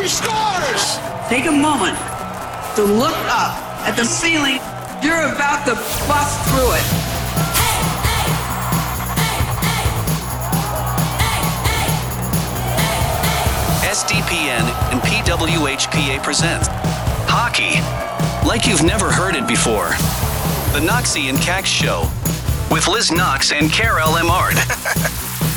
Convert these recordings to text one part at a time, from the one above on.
She scores! Take a moment to look up at the ceiling. You're about to bust through it. SDPN and PWHPA present Hockey like you've never heard it before. The Knoxy and Kax Show with Liz Knox and Karell Emard.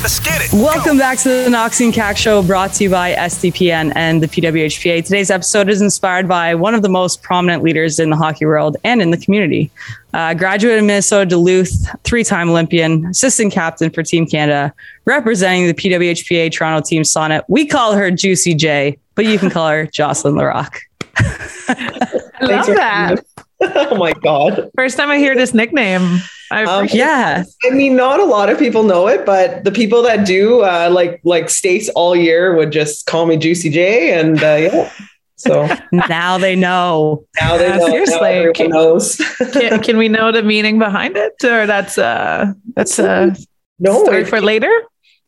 Let's get it. Welcome back to the Knox Kax Show brought to you by SDPN and the PWHPA. Today's episode is inspired by one of the most prominent leaders in the hockey world and in the community. Uh, graduate of Minnesota Duluth, three time Olympian, assistant captain for Team Canada, representing the PWHPA Toronto Team Sonnet. We call her Juicy J, but you can call her Jocelyne Larocque. I love that. oh my god! First time I hear this nickname. I Um, Yeah. I mean, not a lot of people know it, but the people that do, uh, like like Stace all year, would just call me Juicy J, and uh, yeah. So now they know. now they Yeah, know. seriously. Now Can- knows. can, can we know the meaning behind it, or that's uh that's a no, story for later?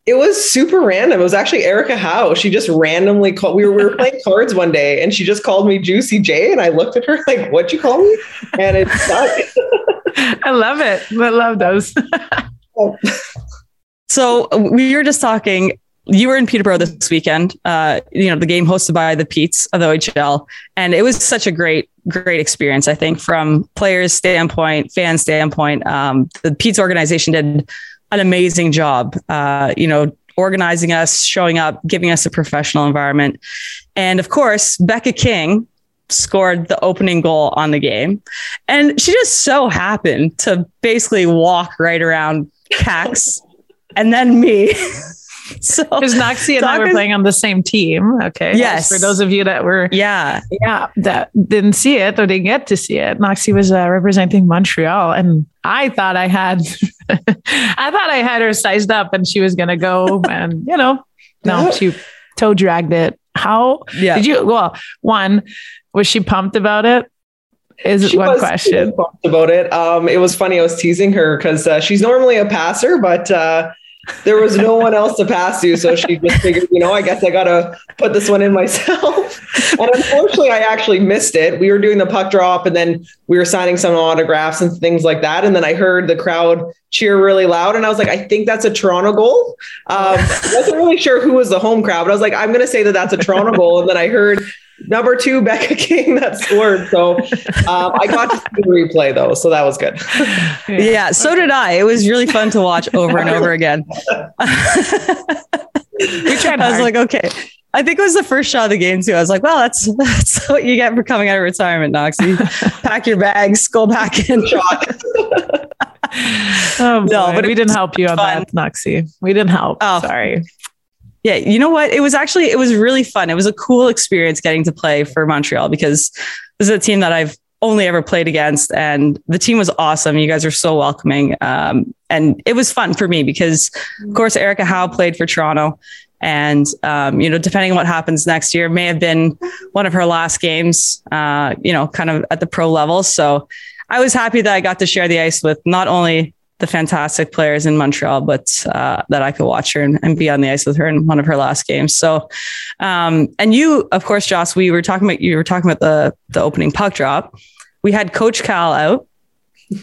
It was super random. It was actually Erica Howe. She just randomly called. We were, we were playing cards one day, and she just called me Juicy J, and I looked at her like, "What'd you call me?" And it stuck. I love it. I love those. So we were just talking. You were in Peterborough this weekend. Uh, you know, the game hosted by the Petes of the OHL, and it was such a great, great experience. I think from players' standpoint, fan standpoint, um, the Petes organization did an amazing job. Uh, you know, organizing us, showing up, giving us a professional environment, and of course, Becca King scored the opening goal on the game, and she just so happened to basically walk right around Kax and then me. so Because Knoxy and I were Talk- playing on the same team. Okay. Yes. For those of you that were yeah, yeah that didn't see it or didn't get to see it, Knoxy was uh, representing Montreal, and I thought I had I thought I had her sized up, and she was gonna go, and you know, no, she toe dragged it. How yeah. did you? Well, one was she pumped about it? Is She one was- question. pumped about it. Um, it was funny. I was teasing her because uh, she's normally a passer, but uh, there was no one else to pass you. so she just figured, you know, I guess I gotta put this one in myself. and unfortunately, I actually missed it. We were doing the puck drop, and then we were signing some autographs and things like that. And then I heard the crowd cheer really loud, and I was like, I think that's a Toronto goal. Um, I wasn't really sure who was the home crowd, but I was like, I'm gonna say that that's a Toronto goal. And then I heard number two Becca King that scored. So um, I got to see the replay though, so that was good. Yeah, so did I. It was really fun to watch over and over again. We tried I was hard. like, okay. I think it was the first shot of the game too. I was like, well, that's that's what you get for coming out of retirement, Knoxy. Pack your bags, go back in. oh, boy. No, but we didn't help you on fun. that, Knoxy. We didn't help. Oh. Sorry. Yeah, you know what? It was actually it was really fun. It was a cool experience getting to play for Montreal because this is a team that I've only ever played against, and the team was awesome. You guys are so welcoming, um, and it was fun for me because, of course, Erica Howe played for Toronto, and um, you know, depending on what happens next year, may have been one of her last games. Uh, you know, kind of at the pro level. So I was happy that I got to share the ice with not only the fantastic players in Montreal, but uh, that I could watch her and, and be on the ice with her in one of her last games. So, um, and you, of course, Joss, we were talking about you were talking about the the opening puck drop. We had Coach Cal out,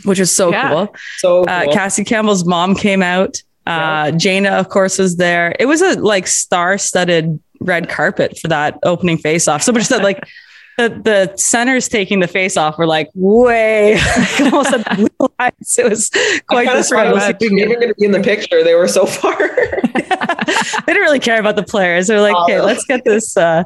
which was so Yeah. cool. So Uh. Cassie Campbell's mom came out. Uh, Jayna, of course, was there. It was a like star-studded red carpet for that opening face-off. So much that like the, the centers taking the face-off were like way almost at blue. It was quite I the kind of thought was even going to be in the picture. They were so far. they didn't really care about the players. They're like, Oh, okay, let's get this. Uh,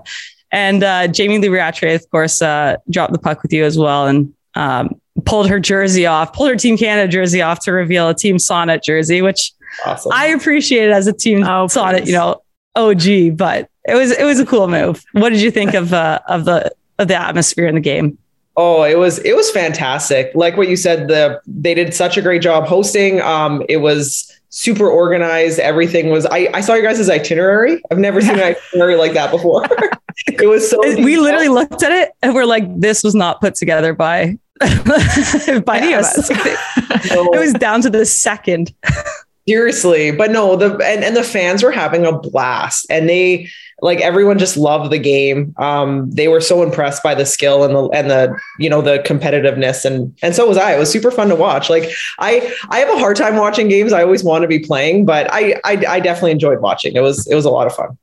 and uh, Jamie Lee Rattray, of course, uh, dropped the puck with you as well and um, pulled her jersey off, pulled her Team Canada jersey off to reveal a Team Sonnet jersey, which awesome. I appreciated as a Team Oh, Sonnet, you know, OG. But it was it was a cool move. What did you think of uh, of the of the atmosphere in the game? Oh, it was it was fantastic. Like what you said, the they did such a great job hosting. Um, it was super organized. Everything was. I, I saw your guys' itinerary. I've never seen an itinerary like that before. it was so. we detailed. literally looked at it and we're like, this was not put together by by Any of us. us. it was down to the second. Seriously, but no, the and, and the fans were having a blast, and they like everyone just loved the game. Um, they were so impressed by the skill and the and the you know the competitiveness, and and so was I. It was super fun to watch. Like I I have a hard time watching games. I always want to be playing, but I I, I definitely enjoyed watching. It was it was a lot of fun.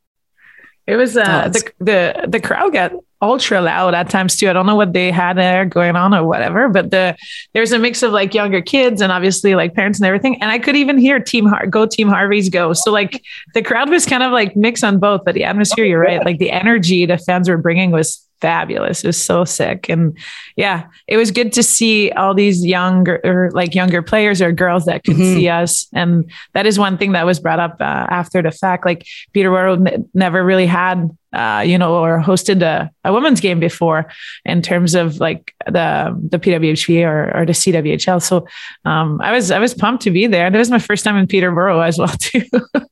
It was uh, Oh, the the the crowd got ultra loud at times too. I don't know what they had there going on or whatever, but the there's a mix of like younger kids and obviously like parents and everything. And I could even hear Team Har- Go Team Harvey's go. So like the crowd was kind of like mix on both, but the atmosphere, you're right, like the energy the fans were bringing was fabulous. It was so sick, and yeah, it was good to see all these younger or like younger players or girls that could Mhm. see us. And that is one thing that was brought up uh, after the fact. Like Peterborough n- never really had, uh, you know, or hosted a, a women's game before in terms of like the the PWHP or, or the CWHL. So um, I was I was pumped to be there. And it was my first time in Peterborough as well too.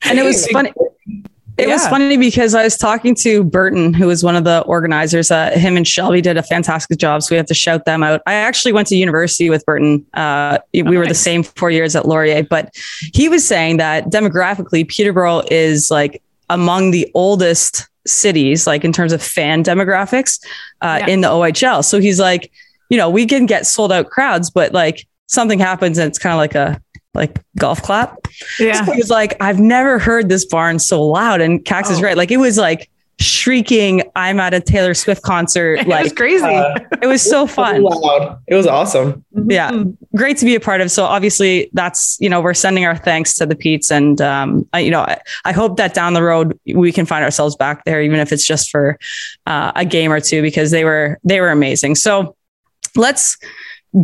and it was funny. It was funny because I was talking to Burton, who was one of the organizers. Uh, him and Shelby did a fantastic job, so we have to shout them out. I actually went to university with Burton. Uh, we were the same four years at Laurier, but he was saying that demographically, Peterborough is like among the oldest cities, like in terms of fan demographics, uh, Yeah. in the OHL. So he's like, you know, we can get sold out crowds, but like something happens and it's kind of like a like golf clap. yeah. He was like, I've never heard this barn so loud. And Kax is Oh. right. Like it was like shrieking, I'm at a Taylor Swift concert. it was Like crazy. Uh, it was so fun. loud. It was awesome. Yeah. Mhm. Great to be a part of. So obviously that's, you know, we're sending our thanks to the Petes and, um, I, you know, I, I hope that down the road we can find ourselves back there, even if it's just for uh, a game or two, because they were, they were amazing. So let's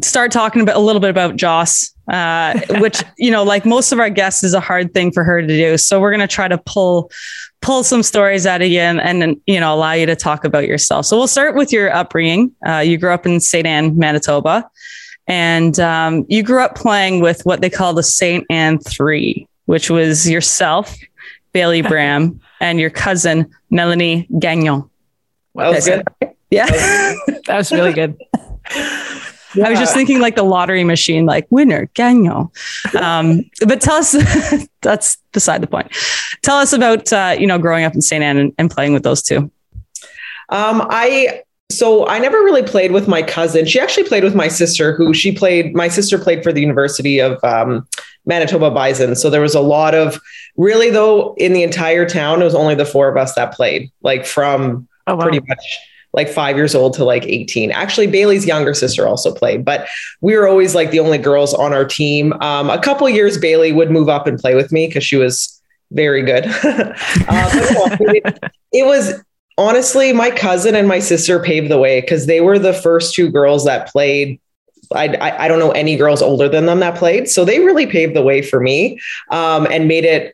start talking about a little bit about Joss, uh, which, you know, like most of our guests is a hard thing for her to do. So we're going to try to pull, pull some stories out of you and, and, then, you know, allow you to talk about yourself. So we'll start with your upbringing. Uh, you grew up in St. Anne, Manitoba, and um, you grew up playing with what they call the St. Anne Three, which was yourself, Bailey Bram, and your cousin, Melanie Gagnon. That was good. Yeah. That was really good. I was just thinking like the lottery machine, like winner, Gagnon. Um, but tell us, that's beside the point. Tell us about, uh, you know, growing up in St. Anne and, and playing with those two. Um, I so I never really played with my cousin. She actually played with my sister, who she played. My sister played for the University of um, Manitoba Bison. So there was a lot of really though in the entire town. It was only the four of us that played, like from Oh, wow. pretty much like five years old to like 18. Actually, Bailey's younger sister also played, but we were always like the only girls on our team. Um, a couple years, Bailey would move up and play with me because she was very good. uh, it, it was honestly my cousin and my sister paved the way because they were the first two girls that played. I, I, I don't know any girls older than them that played. So they really paved the way for me um, and made it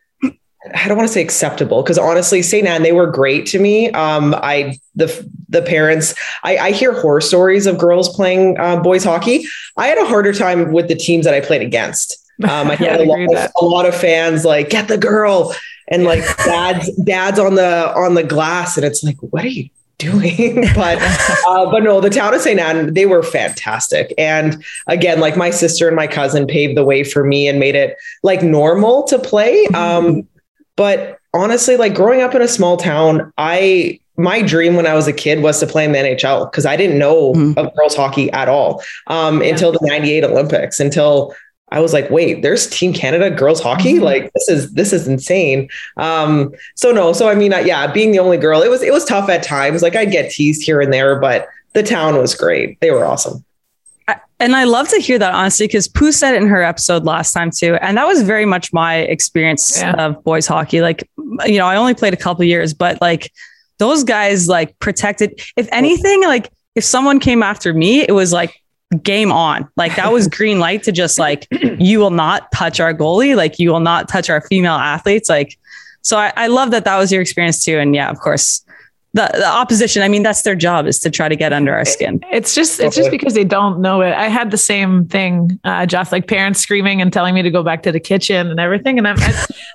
I don't want to say acceptable because honestly, St. Anne, they were great to me. Um, I the the parents, I, I hear horror stories of girls playing uh, boys hockey. I had a harder time with the teams that I played against. Um, I Yeah, had lot of, a lot of fans like get the girl and like dads dads on the on the glass, and it's like, what are you doing? but uh, but no, the town of St. Anne, they were fantastic. And again, like my sister and my cousin paved the way for me and made it like normal to play. Um, but honestly, like growing up in a small town, I my dream when I was a kid was to play in the NHL because I didn't know Mhm. of girls hockey at all um, until the '98 Olympics. Until I was like, wait, there's Team Canada girls hockey. Mhm. Like this is this is insane. Um, so no, so I mean, uh, yeah, being the only girl, it was it was tough at times. Like I'd get teased here and there, but the town was great. They were awesome. And I love to hear that honestly, because Pooh said it in her episode last time too, and that was very much my experience Yeah. of boys hockey. Like, you know, I only played a couple years, but like those guys like protected. If anything, like if someone came after me, it was like game on. Like that was green light to just like you will not touch our goalie, like you will not touch our female athletes. Like, so I, I love that that was your experience too. And yeah, of course, the, the opposition. I mean, that's their job is to try to get under our skin. It's just it's just because they don't know it. I had the same thing, uh, just like parents screaming and telling me to go back to the kitchen and everything. And I'm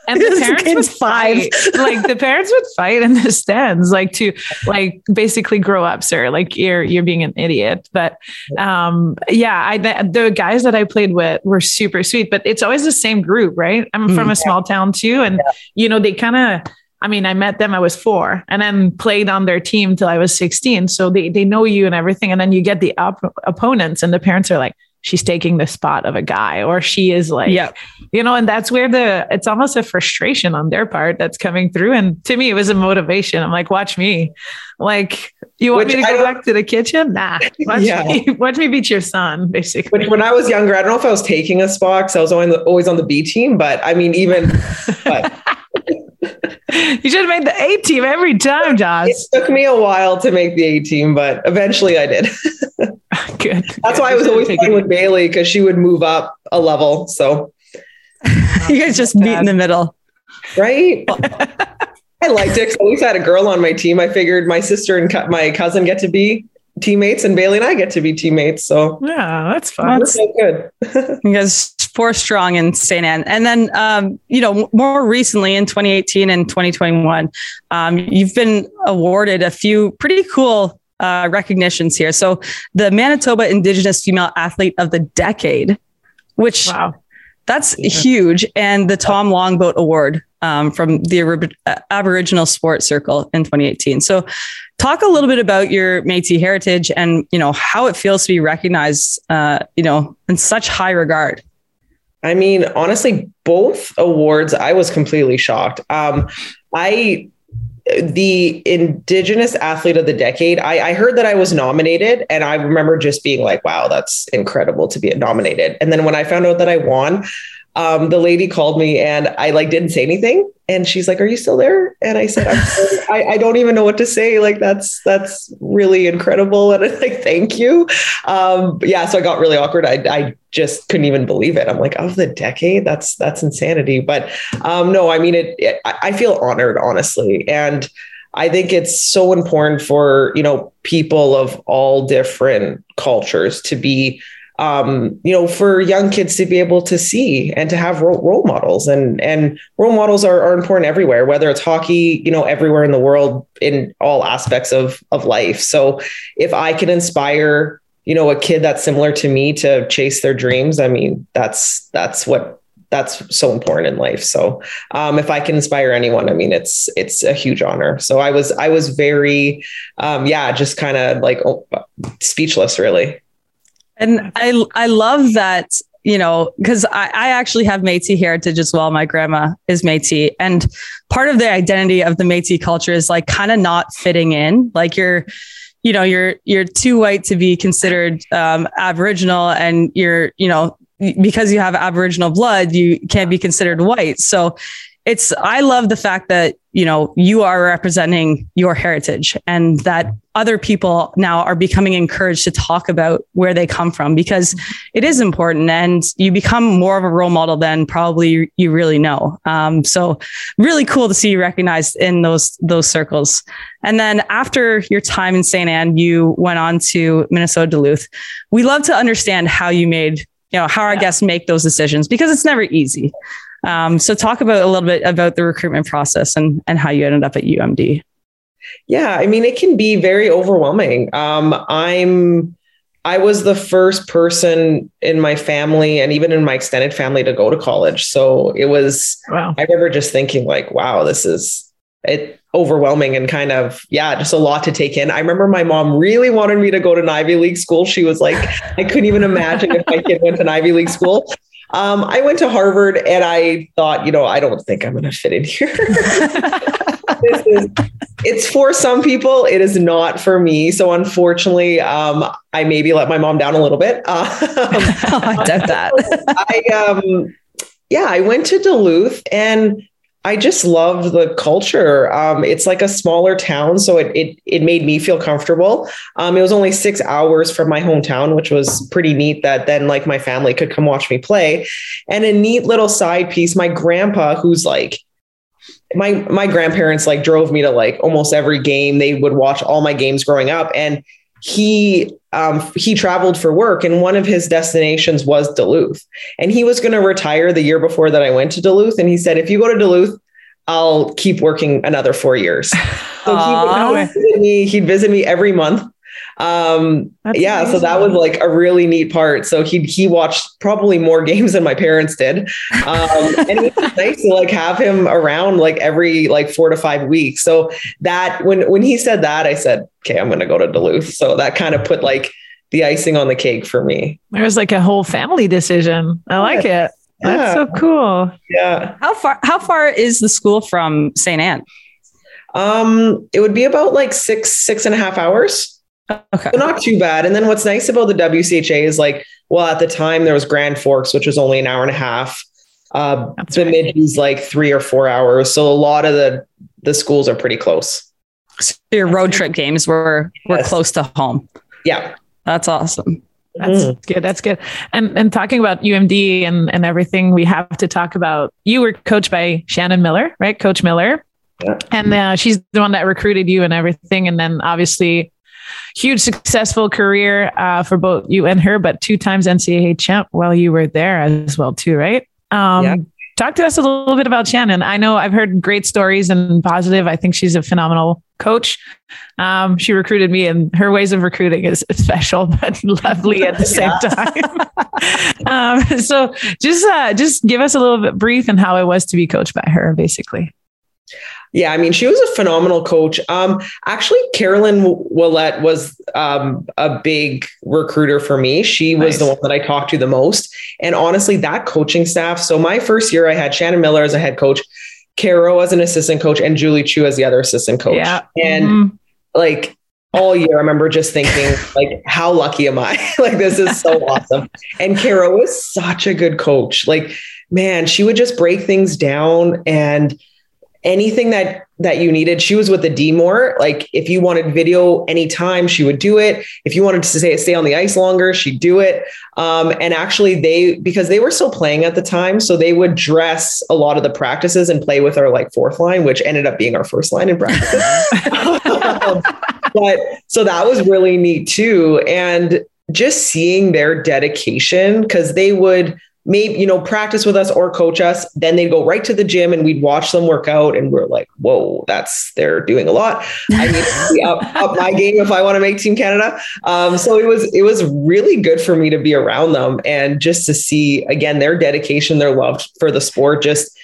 and the parents would fight. like the parents would fight in the stands, like to like basically grow up, sir. Like you're you're being an idiot. But um, yeah, I the, the guys that I played with were super sweet. But it's always the same group, right? I'm from mm, a small town too, and yeah. you know they kind of I mean, I met them, I was four and then played on their team till I was 16. So they, they know you and everything. And then you get the op- opponents and the parents are like, she's taking the spot of a guy or she is like, yeah, you know, and that's where the, it's almost a frustration on their part that's coming through. And to me, it was a motivation. I'm like, watch me. Like, you want Which me to go back to the kitchen? Nah, watch, yeah. me, watch me beat your son, basically. When, when I was younger, I don't know if I was taking a spot because I was always, always on the B team, but I mean, even, but you should have made the A team every time, Joss. It took me a while to make the A team, but eventually I did. Good. That's why I was always playing with Bailey because she would move up a level. So you guys just meet in the middle. Right. I liked it. At least I had a girl on my team. I figured my sister and my cousin get to be teammates and Bailey and I get to be teammates. So yeah, that's fun. That's so good. you guys four strong in St. Anne. And then, um, you know, more recently in 2018 and 2021, um, you've been awarded a few pretty cool uh, recognitions here. So the Manitoba Indigenous Female Athlete of the Decade, which wow. that's yeah. huge. And the Tom Longboat Award um, from the Aboriginal Sports Circle in 2018. So talk a little bit about your Métis heritage and, you know, how it feels to be recognized, uh, you know, in such high regard. I mean, honestly, both awards, I was completely shocked. Um, I the Indigenous Athlete of the Decade, I, I, heard that I was nominated, and I remember just being like, wow, that's incredible to be nominated. And then when I found out that I won, um, the lady called me and I like didn't say anything. And she's like, "Are you still there?" And I said, I, I, don't even know what to say. Like that's that's really incredible." And I'm like, "Thank you." Um, yeah, so I got really awkward. I, I just couldn't even believe it. I'm like, "Of the decade? That's that's insanity." But um, no, I mean it, it. I feel honored, honestly, and. I think it's so important for you know people of all different cultures to be um, you know, for young kids to be able to see and to have role, role models and and role models are, are important everywhere, whether it's hockey, you know, everywhere in the world in all aspects of of life. So if I can inspire, you know, a kid that's similar to me to chase their dreams, I mean, that's that's what that's so important in life. So um, if I can inspire anyone, I mean, it's it's a huge honor. So I was I was very, um, yeah, just kind of like oh, speechless, really. And I I love that, you know, because I, I actually have Métis heritage as well. My grandma is Métis. And part of the identity of the Métis culture is like kind of not fitting in. Like you're, you know, you're you're too white to be considered um, Aboriginal and you're, you know, because you have Aboriginal blood, you can't be considered white. So it's I love the fact that you know you are representing your heritage and that other people now are becoming encouraged to talk about where they come from because it is important and you become more of a role model than probably you really know um, so really cool to see you recognized in those those circles and then after your time in st anne you went on to minnesota duluth we love to understand how you made you know how our yeah. guests make those decisions because it's never easy um, so talk about a little bit about the recruitment process and, and how you ended up at UMD. Yeah, I mean, it can be very overwhelming. Um, I'm, I was the first person in my family and even in my extended family to go to college. So it was, wow. I remember just thinking like, wow, this is it overwhelming and kind of, yeah, just a lot to take in. I remember my mom really wanted me to go to an Ivy League school. She was like, I couldn't even imagine if my kid went to an Ivy League school. Um, I went to Harvard and I thought, you know, I don't think I'm going to fit in here. this is, it's for some people. It is not for me. So unfortunately, um, I maybe let my mom down a little bit. Um, oh, I doubt that. I, um, yeah, I went to Duluth and I just loved the culture. Um, it's like a smaller town, so it it it made me feel comfortable. Um, it was only six hours from my hometown, which was pretty neat. That then like my family could come watch me play, and a neat little side piece. My grandpa, who's like my my grandparents like drove me to like almost every game. They would watch all my games growing up, and he um, he traveled for work, and one of his destinations was Duluth, and he was going to retire the year before that I went to Duluth, and he said, if you go to Duluth, I'll keep working another four years. So he would visit me. He'd visit me every month. Um, That's yeah, so that was like a really neat part. So he he watched probably more games than my parents did, um, and it was nice to like have him around like every like four to five weeks. So that when when he said that, I said, okay, I'm going to go to Duluth. So that kind of put like the icing on the cake for me. There was like a whole family decision. I like it. That's so cool. Yeah. How far how far is the school from St. Anne? Um, it would be about like six, six and a half hours. Okay. So not too bad. And then what's nice about the WCHA is like, well, at the time there was Grand Forks, which was only an hour and a half. Uh, That's the right. Bemidji's like three or four hours. So a lot of the the schools are pretty close. So your road trip games were were Yes. close to home. Yeah. That's awesome. That's Mhm. good. That's good. And and talking about UMD and and everything, we have to talk about. You were coached by Shannon Miller, right? Coach Miller, Yeah. and uh, she's the one that recruited you and everything. And then obviously, huge successful career uh, for both you and her, but two times NCAA champ while you were there as well too, right? Um, Yeah. Talk to us a little bit about Shannon. I know I've heard great stories and positive. I think she's a phenomenal coach. Um, she recruited me, and her ways of recruiting is special but lovely at the same time. um, so just uh, just give us a little bit brief and how it was to be coached by her, basically. Yeah, I mean, she was a phenomenal coach. Um, actually, Caroline Ouellette was um, a big recruiter for me. She was Nice. the one that I talked to the most. And honestly, that coaching staff. So my first year, I had Shannon Miller as a head coach, Caro as an assistant coach, and Julie Chu as the other assistant coach. Yeah. And Mhm. like all year, I remember just thinking, like, how lucky am I? like, this is so awesome. And Caro was such a good coach. Like, man, she would just break things down and anything that that you needed. She was with the D more. Like, if you wanted video anytime, she would do it. If you wanted to stay stay on the ice longer, she'd do it. Um, and actually, they because they were still playing at the time, so they would dress a lot of the practices and play with our like fourth line, which ended up being our first line in practice. Um, but so that was really neat too. And just seeing their dedication because they would maybe, you know, practice with us or coach us. Then they'd go right to the gym and we'd watch them work out. And we're like, whoa, that's, they're doing a lot. I need to up, up my game if I want to make Team Canada. Um, so it was, it was really good for me to be around them and just to see, again, their dedication, their love for the sport just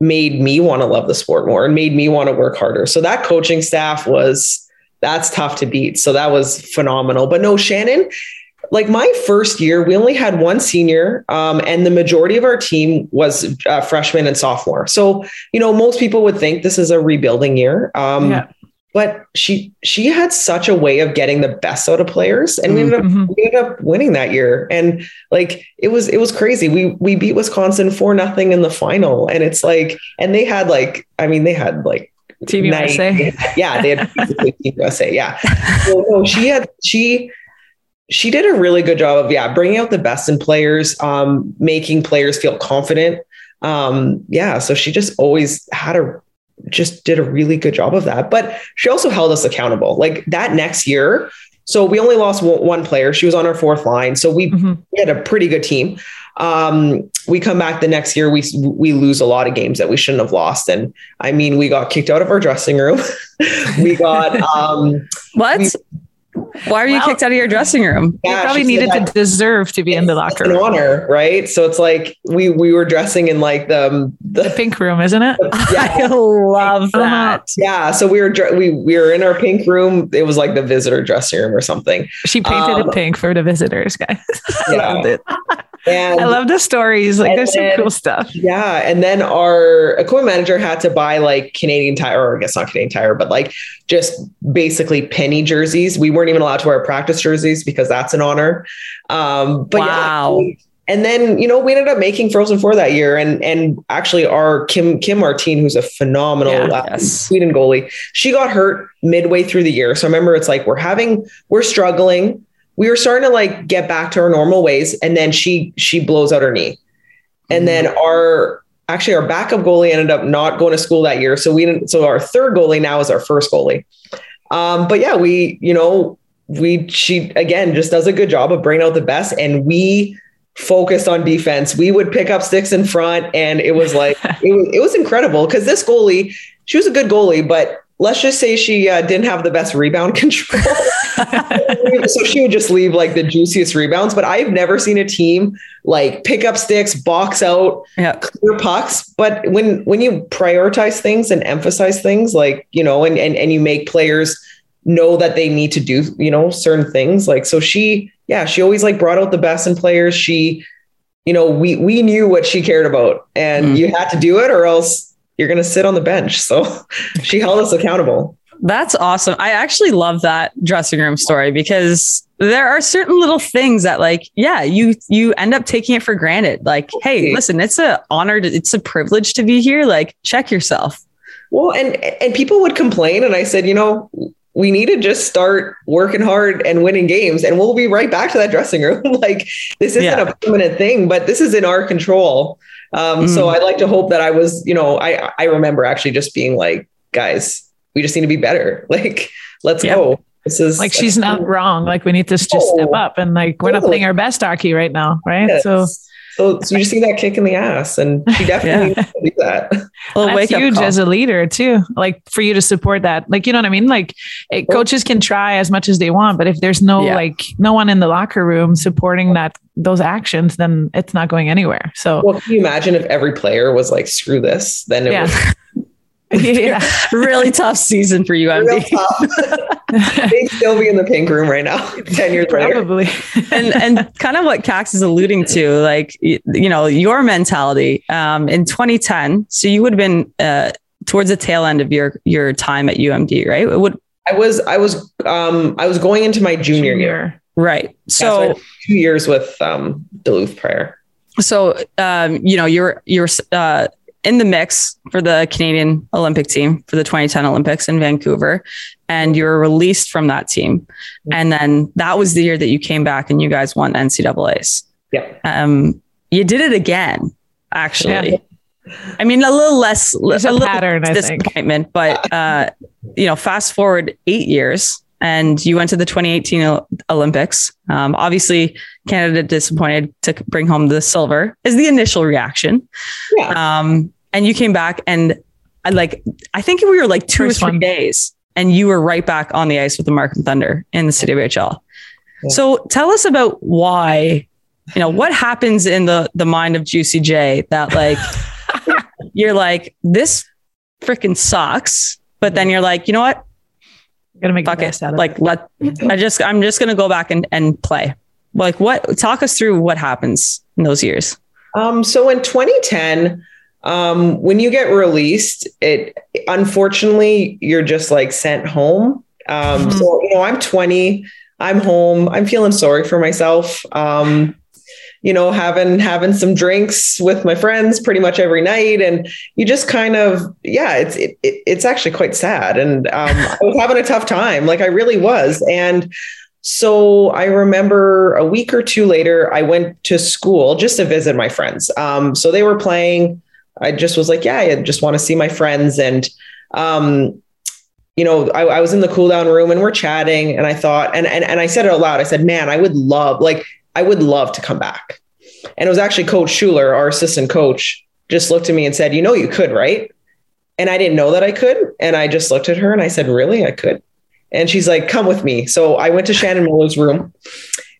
made me want to love the sport more and made me want to work harder. So that coaching staff was that's tough to beat. So that was phenomenal. But no, Shannon, like my first year, we only had one senior, um, and the majority of our team was uh, freshman and sophomore. So you know, most people would think this is a rebuilding year. Um, Yeah. But she she had such a way of getting the best out of players, and we ended up Mhm. we ended up winning that year and like it was it was crazy we we beat wisconsin for nothing in the final and it's like and they had like i mean they had like Team night- USA. yeah they had USA yeah so, no, she had she she did a really good job of yeah bringing out the best in players um making players feel confident um yeah so she just always had a just did a really good job of that but she also held us accountable like that next year so we only lost one player she was on our fourth line so we Mhm. we had a pretty good team. Um, we come back the next year, we we lose a lot of games that we shouldn't have lost, and I mean, we got kicked out of our dressing room. we got um, What? We- Why are you Well- kicked out of your dressing room? You probably needed to deserve to be in the locker room. an honor, right? So it's like we we were dressing in like the The the pink room, isn't it? yeah. I love that. Yeah, so we were dr- we we were in our pink room. It was like the visitor dressing room or something. She painted Um, it pink for the visitors, guys. I Yeah. loved it. And I love the stories. Like, there's some cool stuff. Yeah, and then our equipment manager had to buy like Canadian Tire, or I guess not Canadian Tire, but like just basically penny jerseys. We weren't even allowed to wear practice jerseys because that's an honor. Um, but Wow. yeah, and then you know we ended up making Frozen Four that year, and and actually our Kim Kim Martin, who's a phenomenal Yeah, uh, yes. Sweden goalie, she got hurt midway through the year. So remember, it's like we're having we're struggling. We were starting to like get back to our normal ways, and then she she blows out her knee, and then our actually our backup goalie ended up not going to school that year. So we didn't, so our third goalie now is our first goalie. Um, but yeah, we, you know, we, she again just does a good job of bringing out the best. And we focused on defense. We would pick up sticks in front and it was like, it was, it was incredible because this goalie, she was a good goalie, but let's just say she uh, didn't have the best rebound control. so she would just leave like the juiciest rebounds. But I've never seen a team like pick up sticks, box out, Yeah. clear pucks. But when when you prioritize things and emphasize things, like you know, and and and you make players know that they need to do you know certain things, like so she yeah she always like brought out the best in players. She you know we we knew what she cared about, and Mm. you had to do it or else you're gonna sit on the bench. So she held us accountable. That's awesome. I actually love that dressing room story because there are certain little things that like, yeah, you you end up taking it for granted. Like, hey, listen, it's a honor, to, it's a privilege to be here. Like, check yourself. Well, and and people would complain, and I said, you know, we need to just start working hard and winning games, and we'll be right back to that dressing room. like this isn't Yeah. a permanent thing, but this is in our control. Um, So Mm. I like to hope that I was, you know, I I remember actually just being like, guys, we just need to be better. Like, let's Yep. go. This is like she's not wrong. Like we need to just step Oh. up and like we're not playing our best hockey right now, right? Yes. So So, so you just need that kick in the ass, and she definitely needs to do that. Well, that's wake huge call. as a leader too. Like for you to support that, like you know what I mean. Like it, coaches can try as much as they want, but if there's no Yeah. like no one in the locker room supporting that those actions, then it's not going anywhere. So Well, can you imagine if every player was like, "Screw this"? Then it Yeah. was yeah, really tough season for UMD. They'd still be in the pink room right now, ten years later. probably. and and kind of what Kax is alluding to, like y- you know, your mentality um, in 2010. So you would have been uh, towards the tail end of your your time at UMD, right? It would I was I was um I was going into my junior year. right. So I So two years with um Duluth prior. so um, you know you're you're uh, in the mix for the Canadian Olympic team for the 2010 Olympics in Vancouver, and you were released from that team, and then that was the year that you came back and you guys won NCAA's. Yeah. Um, you did it again, actually. Yeah. I mean, a little less, There's a a little pattern, I think. disappointment, but uh, you know, fast forward eight years, and you went to the 2018 Olympics. Um, obviously, Canada disappointed to bring home the silver. Is the initial reaction, Yeah. um, and you came back, and I like, I think we were like two First or three one. days, and you were right back on the ice with the Markham Thunder in the CWHL. Yeah. So tell us about why, you know, what happens in the the mind of Juicy J that like you're like this freaking sucks, but then you're like, you know what? Gotta make Fuck the it. out of Like it. let I just I'm just gonna go back and and play. Like what? Talk us through what happens in those years. Um, so in 2010, um, when you get released, it unfortunately you're just like sent home. Um, Mhm. so you know, I'm 20, I'm home, I'm feeling sorry for myself. Um, you know, having having some drinks with my friends pretty much every night, and you just kind of, yeah, it's it, it, it's actually quite sad, and um, I was having a tough time, like I really was, and so I remember a week or two later, I went to school just to visit my friends. Um, so they were playing. I just was like, yeah, I just want to see my friends. And, um, you know, I, I was in the cool down room and we're chatting. And I thought, and, and, and I said it out loud, I said, man, I would love, like, I would love to come back. And it was actually Coach Schuler, our assistant coach, just looked at me and said, you know, you could, right? And I didn't know that I could. And I just looked at her and I said, really? I could. And she's like, come with me. So I went to Shannon Miller's room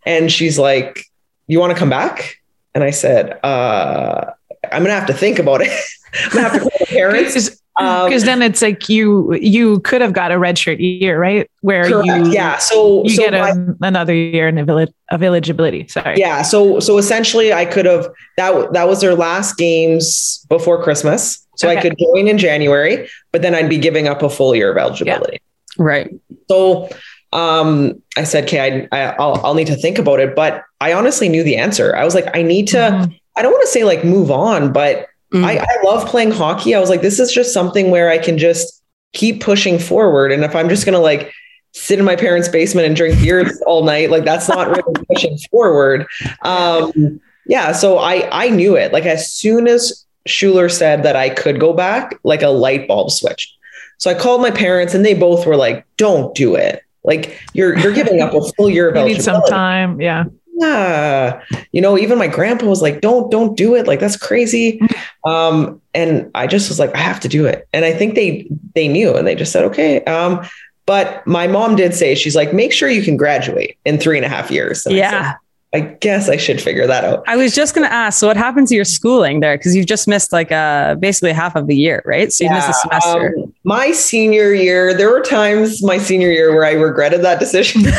and she's like, you want to come back? And I said, uh, I'm going to have to think about it. I'm going to have to call my parents. Because Um, then it's like you you could have got a redshirt year, right? Where correct. you yeah. So, you so get another year in of eligibility. Sorry. yeah. So, so essentially I could have, that, that was their last games before Christmas. So I could join in January, but then I'd be giving up a full year of eligibility. Right. So um, I said, okay, I, I, I'll, I'll need to think about it. But I honestly knew the answer. I was like, I need to, Mhm. I don't want to say like move on, but Mm. I, I love playing hockey. I was like, this is just something where I can just keep pushing forward. And if I'm just going to like sit in my parents' basement and drink beers all night, like that's not really pushing forward. Um, yeah. So I, I knew it. Like as soon as Schuler said that I could go back, like a light bulb switched. So I called my parents and they both were like, don't do it. Like you're you're giving up a full year of You need some time. Yeah. Yeah. You know, even my grandpa was like, don't, don't do it. Like that's crazy. Um, and I just was like, I have to do it. And I think they they knew and they just said, okay. Um, but my mom did say, she's like, make sure you can graduate in three and a half years. And Yeah. I guess I should figure that out. I was just going to ask. So, what happened to your schooling there? Because you've just missed like uh, basically half of the year, right? So you missed a semester. um, my senior year, there were times my senior year where I regretted that decision. you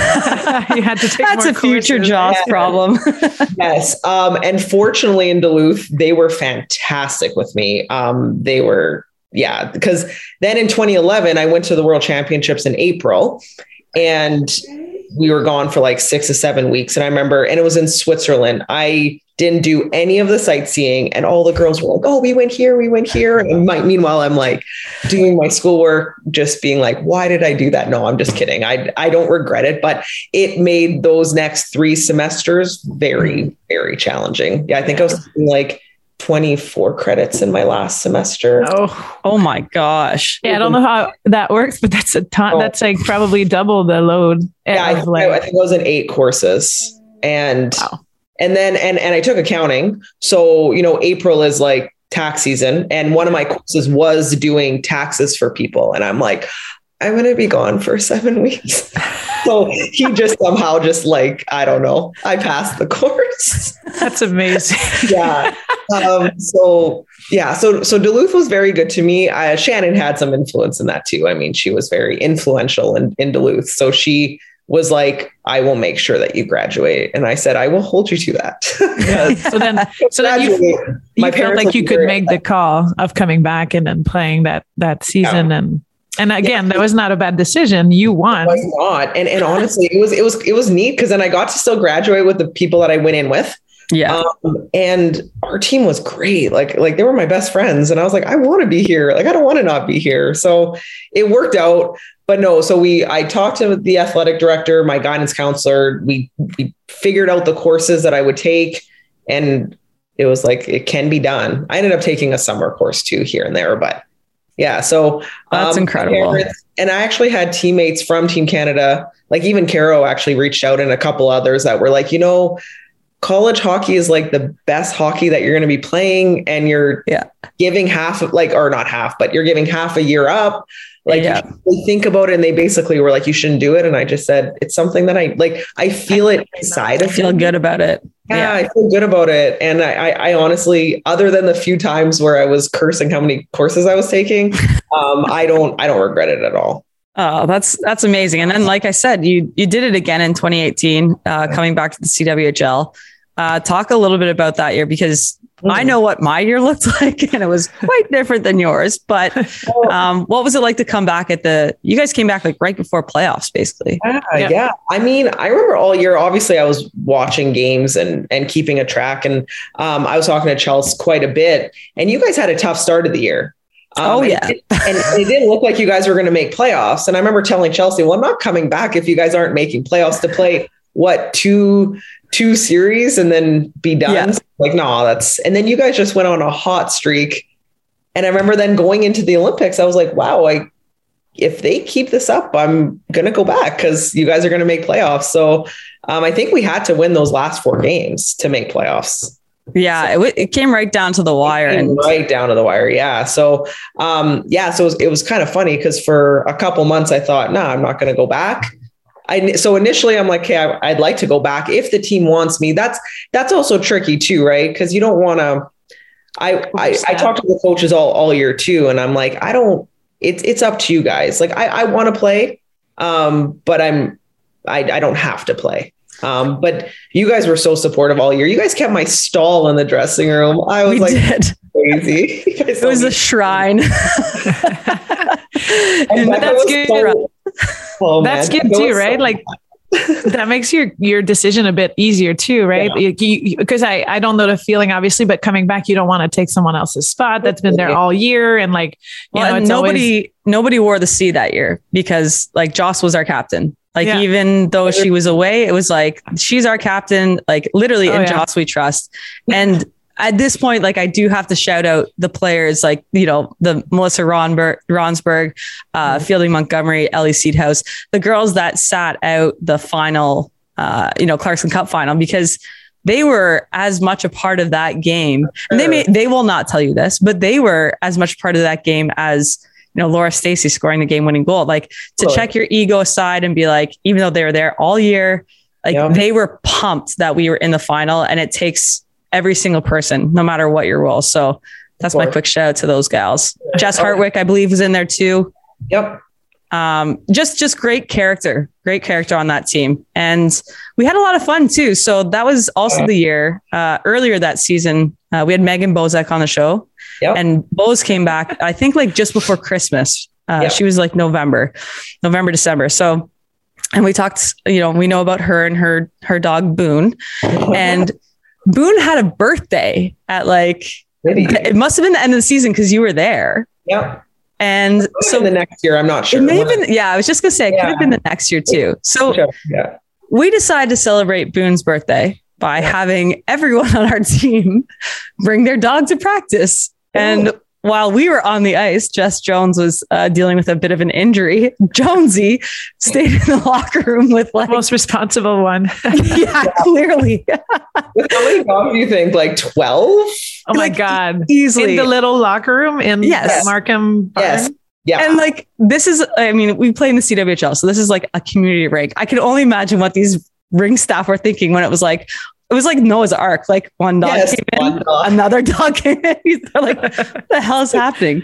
had to take That's more a future courses. Joss Yeah. problem. yes. Um, and fortunately in Duluth, they were fantastic with me. Um, they were, yeah, because then in 2011, I went to the World Championships in April and we were gone for like six or seven weeks. And I remember, and it was in Switzerland. I didn't do any of the sightseeing, and all the girls were like, "Oh, we went here, we went here." And my, meanwhile, I'm like doing my schoolwork, just being like, "Why did I do that?" No, I'm just kidding. I I don't regret it, but it made those next three semesters very very challenging. Yeah, I think I was like 24 credits in my last semester. Oh, oh my gosh. yeah. I don't know how that works, but that's a ton. Oh. That's like probably double the load. yeah, I like, I, I think I was in eight courses, and Wow. and then and and I took accounting. So you know, April is like tax season, and one of my courses was doing taxes for people, and I'm like, I'm gonna be gone for seven weeks. so he just somehow just like I don't know, I passed the course. that's amazing. yeah. Um, so yeah, so so Duluth was very good to me. Uh, Shannon had some influence in that too. I mean, she was very influential in, in Duluth. So she was like, "I will make sure that you graduate," and I said, "I will hold you to that." So then, so then you, you my felt like you could make the call of coming back and then playing that that season and and again that was not a bad decision you won was not, and and honestly, it was it was it was neat because then I got to still graduate with the people that I went in with. Yeah. Um, and our team was great. Like, like they were my best friends. And I was like, I want to be here. Like, I don't want to not be here. So it worked out. But no, so we I talked to the athletic director, my guidance counselor. We we figured out the courses that I would take. And it was like it can be done. I ended up taking a summer course too here and there, but yeah. So That's um, incredible. And I actually had teammates from Team Canada, like even Caro actually reached out and a couple others that were like, you know, college hockey is like the best hockey that you're going to be playing and you're Yeah. giving half of like or not half but you're giving half a year up like Yeah. really think about it and they basically were like you shouldn't do it and i just said it's something that i like i feel it inside I feel good about it. yeah, Yeah. i feel good about it and I, I i honestly other than the few times where i was cursing how many courses i was taking um i don't i don't regret it at all Oh, that's that's amazing. And then, like I said, you you did it again in 2018, uh, coming back to the CWHL. Uh, talk a little bit about that year because I know what my year looked like, and it was quite different than yours. But um, what was it like to come back at the? You guys came back like right before playoffs, basically. Yeah, Yeah. yeah. I mean, I remember all year. Obviously, I was watching games and and keeping a track, and um, I was talking to Chelsea quite a bit. And you guys had a tough start of the year. Um, Oh, and yeah. it- and, it didn't look like you guys were going to make playoffs. And I remember telling Chelsea, "Well, I'm not coming back if you guys aren't making playoffs to play what two two series and then be done." Yeah. Like, no, that's. And then you guys just went on a hot streak. And I remember then going into the Olympics, I was like, "Wow, I if they keep this up, I'm gonna go back because you guys are gonna make playoffs. So um, I think we had to win those last four games to make playoffs. Yeah, it, w- it came right down to the wire, and right down to the wire. Yeah. So um, yeah, so it was, it was kind of funny because for a couple months I thought, no, I'm not gonna go back. I, so initially I'm like, okay, I, I'd like to go back if the team wants me. That's that's also tricky too, right? Because you don't want to. I, I I talk to the coaches all all year too, and I'm like, I don't. It's it's up to you guys. Like I I want to play, um, but I'm I I don't have to play. Um, but you guys were so supportive all year. You guys kept my stall in the dressing room. I was we like did. crazy. It was a shrine. And that's good. so- Oh, That's man, good too, was so- right? Like that makes your your decision a bit easier too, right? Because I I don't know the feeling obviously, but coming back, you don't want to take someone else's spot that's been there all year, and like you Well, know, it's always- nobody nobody wore the C that year because like Joss was our captain. Like Yeah. even though she was away, it was like she's our captain. Like literally Oh, in yeah. Joss we trust. And at this point, like I do have to shout out the players, like you know the Melissa Ronberg, Wronzberg, uh, mm-hmm. Fielding Montgomery, Ellie Seedhouse, the girls that sat out the final, uh, you know Clarkson Cup final because they were as much a part of that game. And they may they will not tell you this, but they were as much part of that game as you know Laura Stacey scoring the game winning goal. Like to check your ego aside and be like, even though they were there all year, like yep. they were pumped that we were in the final, and it takes every single person, no matter what your role. So that's my quick shout out to those gals. Jess Hartwick, I believe, was in there too. Yep. Um, just just great character, great character on that team, and we had a lot of fun too. So that was also the year uh, earlier that season. Uh, we had Megan Bozek on the show, yep. and Boz came back. I think like just before Christmas. Uh, yep. She was like November, November, December. So, and we talked. You know, we know about her and her her dog Boone, and Boone had a birthday at like it must have been the end of the season because you were there. Yep. And so the next year, I'm not sure. It may have been, yeah, I was just gonna say it yeah. could have been the next year too. So yeah. we decided to celebrate Boone's birthday by yeah. having everyone on our team bring their dog to practice. And while we were on the ice, Jess Jones was uh, dealing with a bit of an injury. Jonesy stayed in the locker room with like most responsible one. yeah, clearly. How many dogs do you think? Like twelve? Oh my like, god! Easily in the little locker room in yes. Markham. Barn? Yes. Yeah. And like this is, I mean, we play in the CWHL, so this is like a community rink. I can only imagine what these ring staff were thinking when it was like, it was like Noah's Ark. Like one dog yes, came in, dog. another dog came in. They're like, what the hell is happening?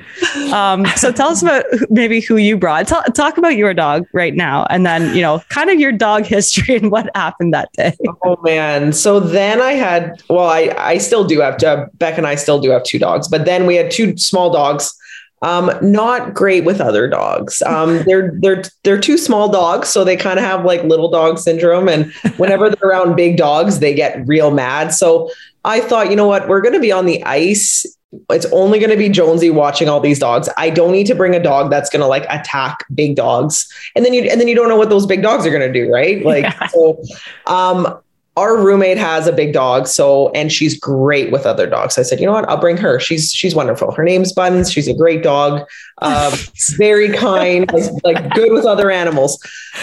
Um, so tell us about maybe who you brought. Tell, talk about your dog right now, and then you know, kind of your dog history and what happened that day. Oh man! So then I had, well, I I still do have. Uh, Beck and I still do have two dogs, but then we had two small dogs um, not great with other dogs. Um, they're they're they're two small dogs, so they kind of have like little dog syndrome. And whenever they're around big dogs, they get real mad. So I thought, you know what, we're going to be on the ice. It's only going to be Jonesy watching all these dogs. I don't need to bring a dog that's going to like attack big dogs. And then you and then you don't know what those big dogs are going to do, right? Like yeah. so. Um, our roommate has a big dog so and she's great with other dogs. I said you know what? I'll bring her. She's she's wonderful. Her name's buns. She's a great dog um, very kind like good with other animals.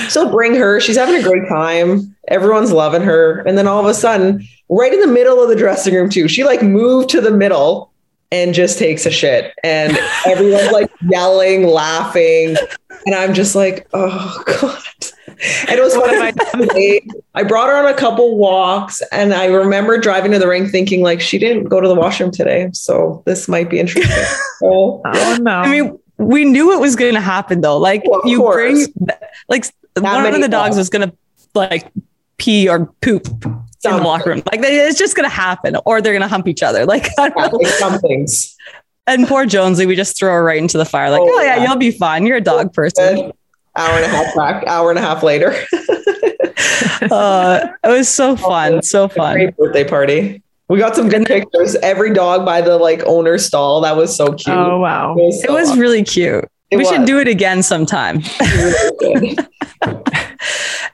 So bring her. She's having a great time. Everyone's loving her. And then all of a sudden right in the middle of the dressing room too she like moved to the middle and just takes a shit. And everyone's like yelling laughing. And i'm just like oh god and it was one of my I brought her on a couple walks and I remember driving to the ring thinking like she didn't go to the washroom today. So this might be interesting. So, oh no. I mean, we knew it was going to happen though. Like well, you course. bring like that one of the dogs was going to like pee or poop Something. in the locker room. Like it's just going to happen or they're going to hump each other. Like, yeah, some things. And poor Jonesy, we just throw her right into the fire. Like, oh, oh yeah, yeah, you'll be fine. You're a dog person hour and a half back, hour and a half later. uh, it was so fun, so fun. Great birthday party. We got some good pictures. Every dog by the like owner stall. That was so cute. Oh wow, it was, so it was really cute. It we was. should do it again sometime.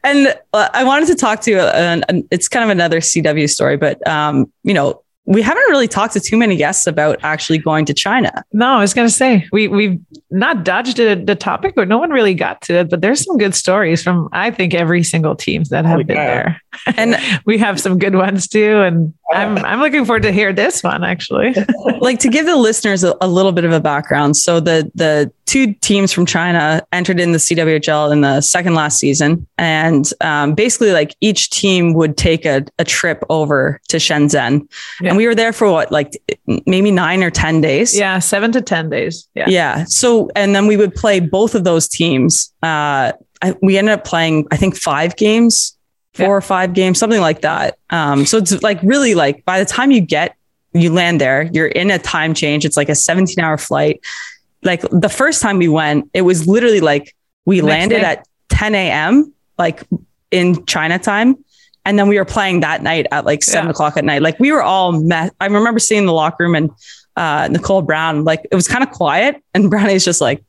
and uh, I wanted to talk to you. Uh, it's kind of another CW story, but um, you know, we haven't really talked to too many guests about actually going to China. No, I was going to say we we've not dodged it, the topic, or no one really got to it. But there's some good stories from I think every single team that have oh, been there, and we have some good ones too. And I'm I'm looking forward to hear this one actually. like to give the listeners a, a, little bit of a background. So the the two teams from China entered in the CWHL in the second last season, and um, basically like each team would take a, a trip over to Shenzhen, yeah. and we were there for what like maybe nine or ten days. Yeah, seven to ten days. Yeah. Yeah. So and then we would play both of those teams. Uh, I, we ended up playing I think five games four yeah. or five games, something like that. Um, so it's like really like by the time you get you land there, you're in a time change. It's like a 17 hour flight. Like the first time we went, it was literally like we Next landed day. at 10 a.m. like in China time. And then we were playing that night at like seven yeah. o'clock at night. Like we were all met. I remember seeing the locker room and uh, Nicole Brown, like it was kind of quiet. And Brownie's just like,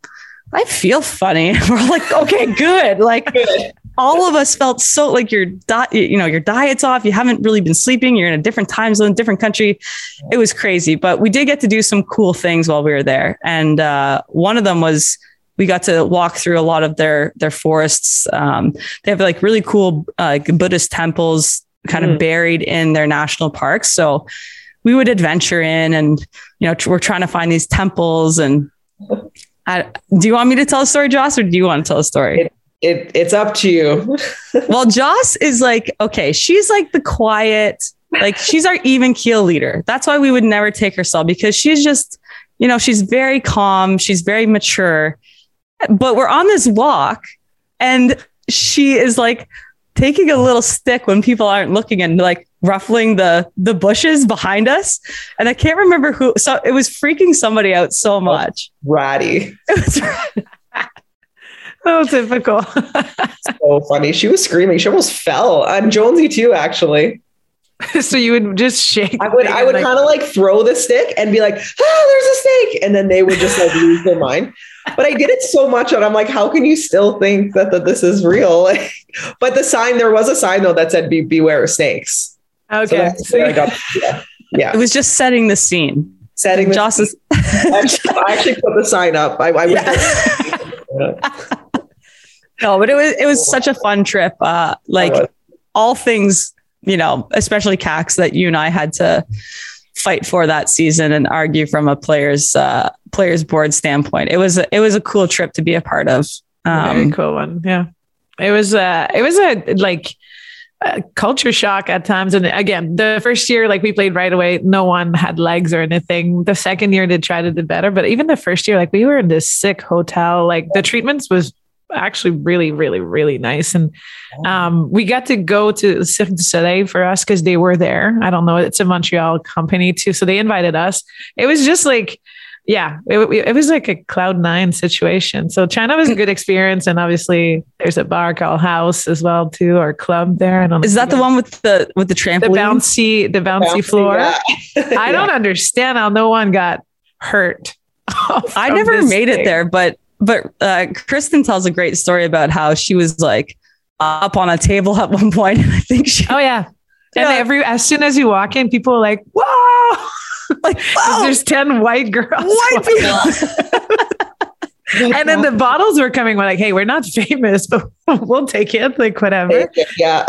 I feel funny. We're like, okay, good. Like, good all of us felt so like your diet, you know, your diet's off. You haven't really been sleeping. You're in a different time zone, different country. It was crazy, but we did get to do some cool things while we were there. And uh, one of them was we got to walk through a lot of their their forests. Um, they have like really cool uh, Buddhist temples kind of Mm. buried in their national parks. So we would adventure in, and you know, tr- we're trying to find these temples. And I, do you want me to tell a story, Joss, or do you want to tell a story? It, it's up to you. well, Joss is like, okay, she's like the quiet, like she's our even keel leader. That's why we would never take her sell because she's just, you know, she's very calm, she's very mature. But we're on this walk and she is like taking a little stick when people aren't looking and like ruffling the the bushes behind us. And I can't remember who so it was freaking somebody out so oh, much. Ratty. It was Oh, typical. So funny. She was screaming. She almost fell. And Jonesy too, actually. so you would just shake. I would I would like, kind of like throw the stick and be like, oh, there's a snake. And then they would just like lose their mind. But I did it so much that I'm like, how can you still think that, that this is real? Like, but the sign, there was a sign though that said be, beware of snakes. So okay. I got yeah. yeah. it was just setting the scene. Setting the, Joss is I actually, I actually put the sign up. I, I was No, but it was it was such a fun trip. Uh, like was. all things, you know, especially Kax that you and I had to fight for that season and argue from a players uh, players board standpoint. It was a, it was a cool trip to be a part of. Very Um, cool one. Yeah. It was uh it was a like a culture shock at times. And again, the first year, like we played right away, no one had legs or anything. The second year did try to do better. But even the first year, like we were in this sick hotel, like the treatments was actually really, really, really nice. And um, we got to go to Cirque du Soleil for us because they were there. I don't know, it's a Montreal company too. So they invited us. It was just like, yeah, it, it was like a cloud nine situation. So China was a good experience, and obviously there's a bar called House as well too, or club there. I don't know. is that the one with the with the trampoline, the trampoline? bouncy the bouncy, floor? Yeah. I don't understand how no one got hurt. I never this made it there, but but uh, Kristen tells a great story about how she was like up on a table at one point, and I think she Oh yeah. And Yeah. every as soon as you walk in, people are like, "Whoa!" like "Whoa, There's ten white girls. white people. and then the bottles were coming. We're like, "Hey, we're not famous, but we'll take it. Like whatever." yeah.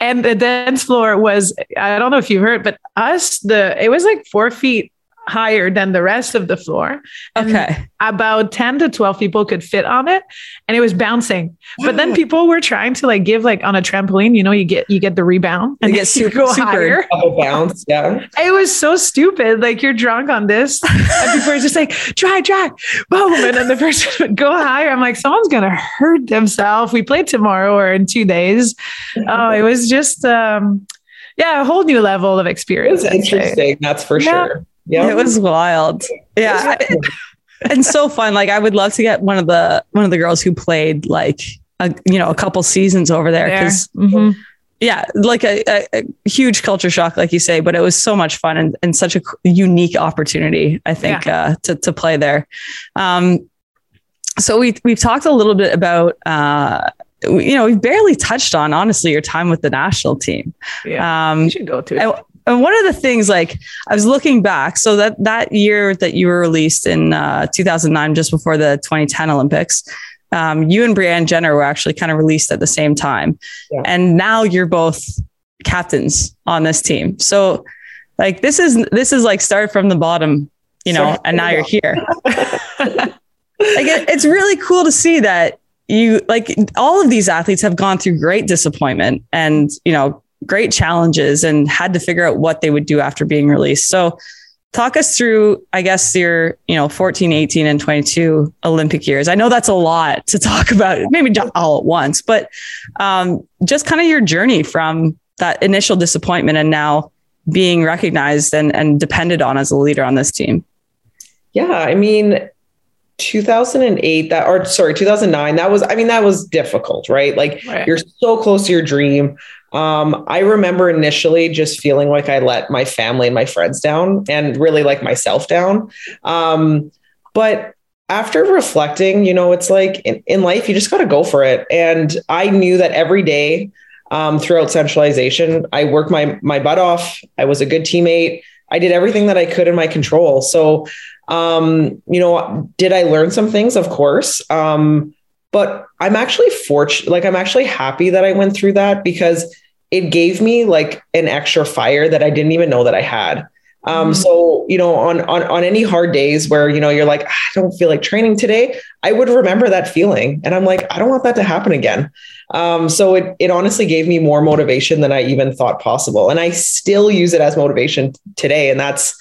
and the dance floor was i don't know if you heard but us the it was like four feet higher than the rest of the floor And Okay. about 10 to 12 people could fit on it and it was bouncing but then people were trying to like give like on a trampoline you know you get you get the rebound You and get you super- go super. higher Double bounce. Yeah. it was so stupid like you're drunk on this and people are just like try try boom and then the person would go higher i'm like someone's gonna hurt themselves we play tomorrow or in two days oh it was just um yeah a whole new level of It experience was interesting. That's for Yeah. sure. Yeah. It was wild. Yeah. And so fun. Like I would love to get one of the one of the girls who played like a you know a couple seasons over there There. because Mhm. yeah, like a, a, a huge culture shock, like you say, but it was so much fun and, and such a unique opportunity, I think, uh, to, to play there. Um, so we, we've talked a little bit about, uh, you know, we've barely touched on, honestly, your time with the national team. yeah Um, you should go to it and, one of the things, like I was looking back, so that that year that you were released in uh, 2009, just before the 2010 Olympics, um, you and Brianne Jenner were actually kind of released at the same time, Yeah. and now you're both captains on this team. So, like this is this is like start from the bottom, you know, and now you're here. like it, it's really cool to see that you like all of these athletes have gone through great disappointment and you know great challenges and had to figure out what they would do after being released. So talk us through i guess your you know 14 18 and 22 olympic years. I know that's a lot to talk about maybe not all at once but um, just kind of your journey from that initial disappointment and now being recognized and, and depended on as a leader on this team. Yeah, I mean, 2008 that or sorry 2009 that was i mean that was difficult right? Like Right. you're so close to your dream um i remember initially just feeling like i let my family and my friends down and really like myself down um but after reflecting, you know, it's like in, in life, you just got to go for it. And I knew that every day um, throughout centralization, I worked my my butt off. I was a good teammate. I did everything that I could in my control. So, um, you know, did I learn some things? Of course. Um, but I'm actually fortunate. Like, I'm actually happy that I went through that because it gave me like an extra fire that I didn't even know that I had. Um, mm-hmm. so you know, on on on any hard days where you know you're like, ah, I don't feel like training today, I would remember that feeling, and I'm like, I don't want that to happen again. Um, so it it honestly gave me more motivation than I even thought possible, and I still use it as motivation today, and that's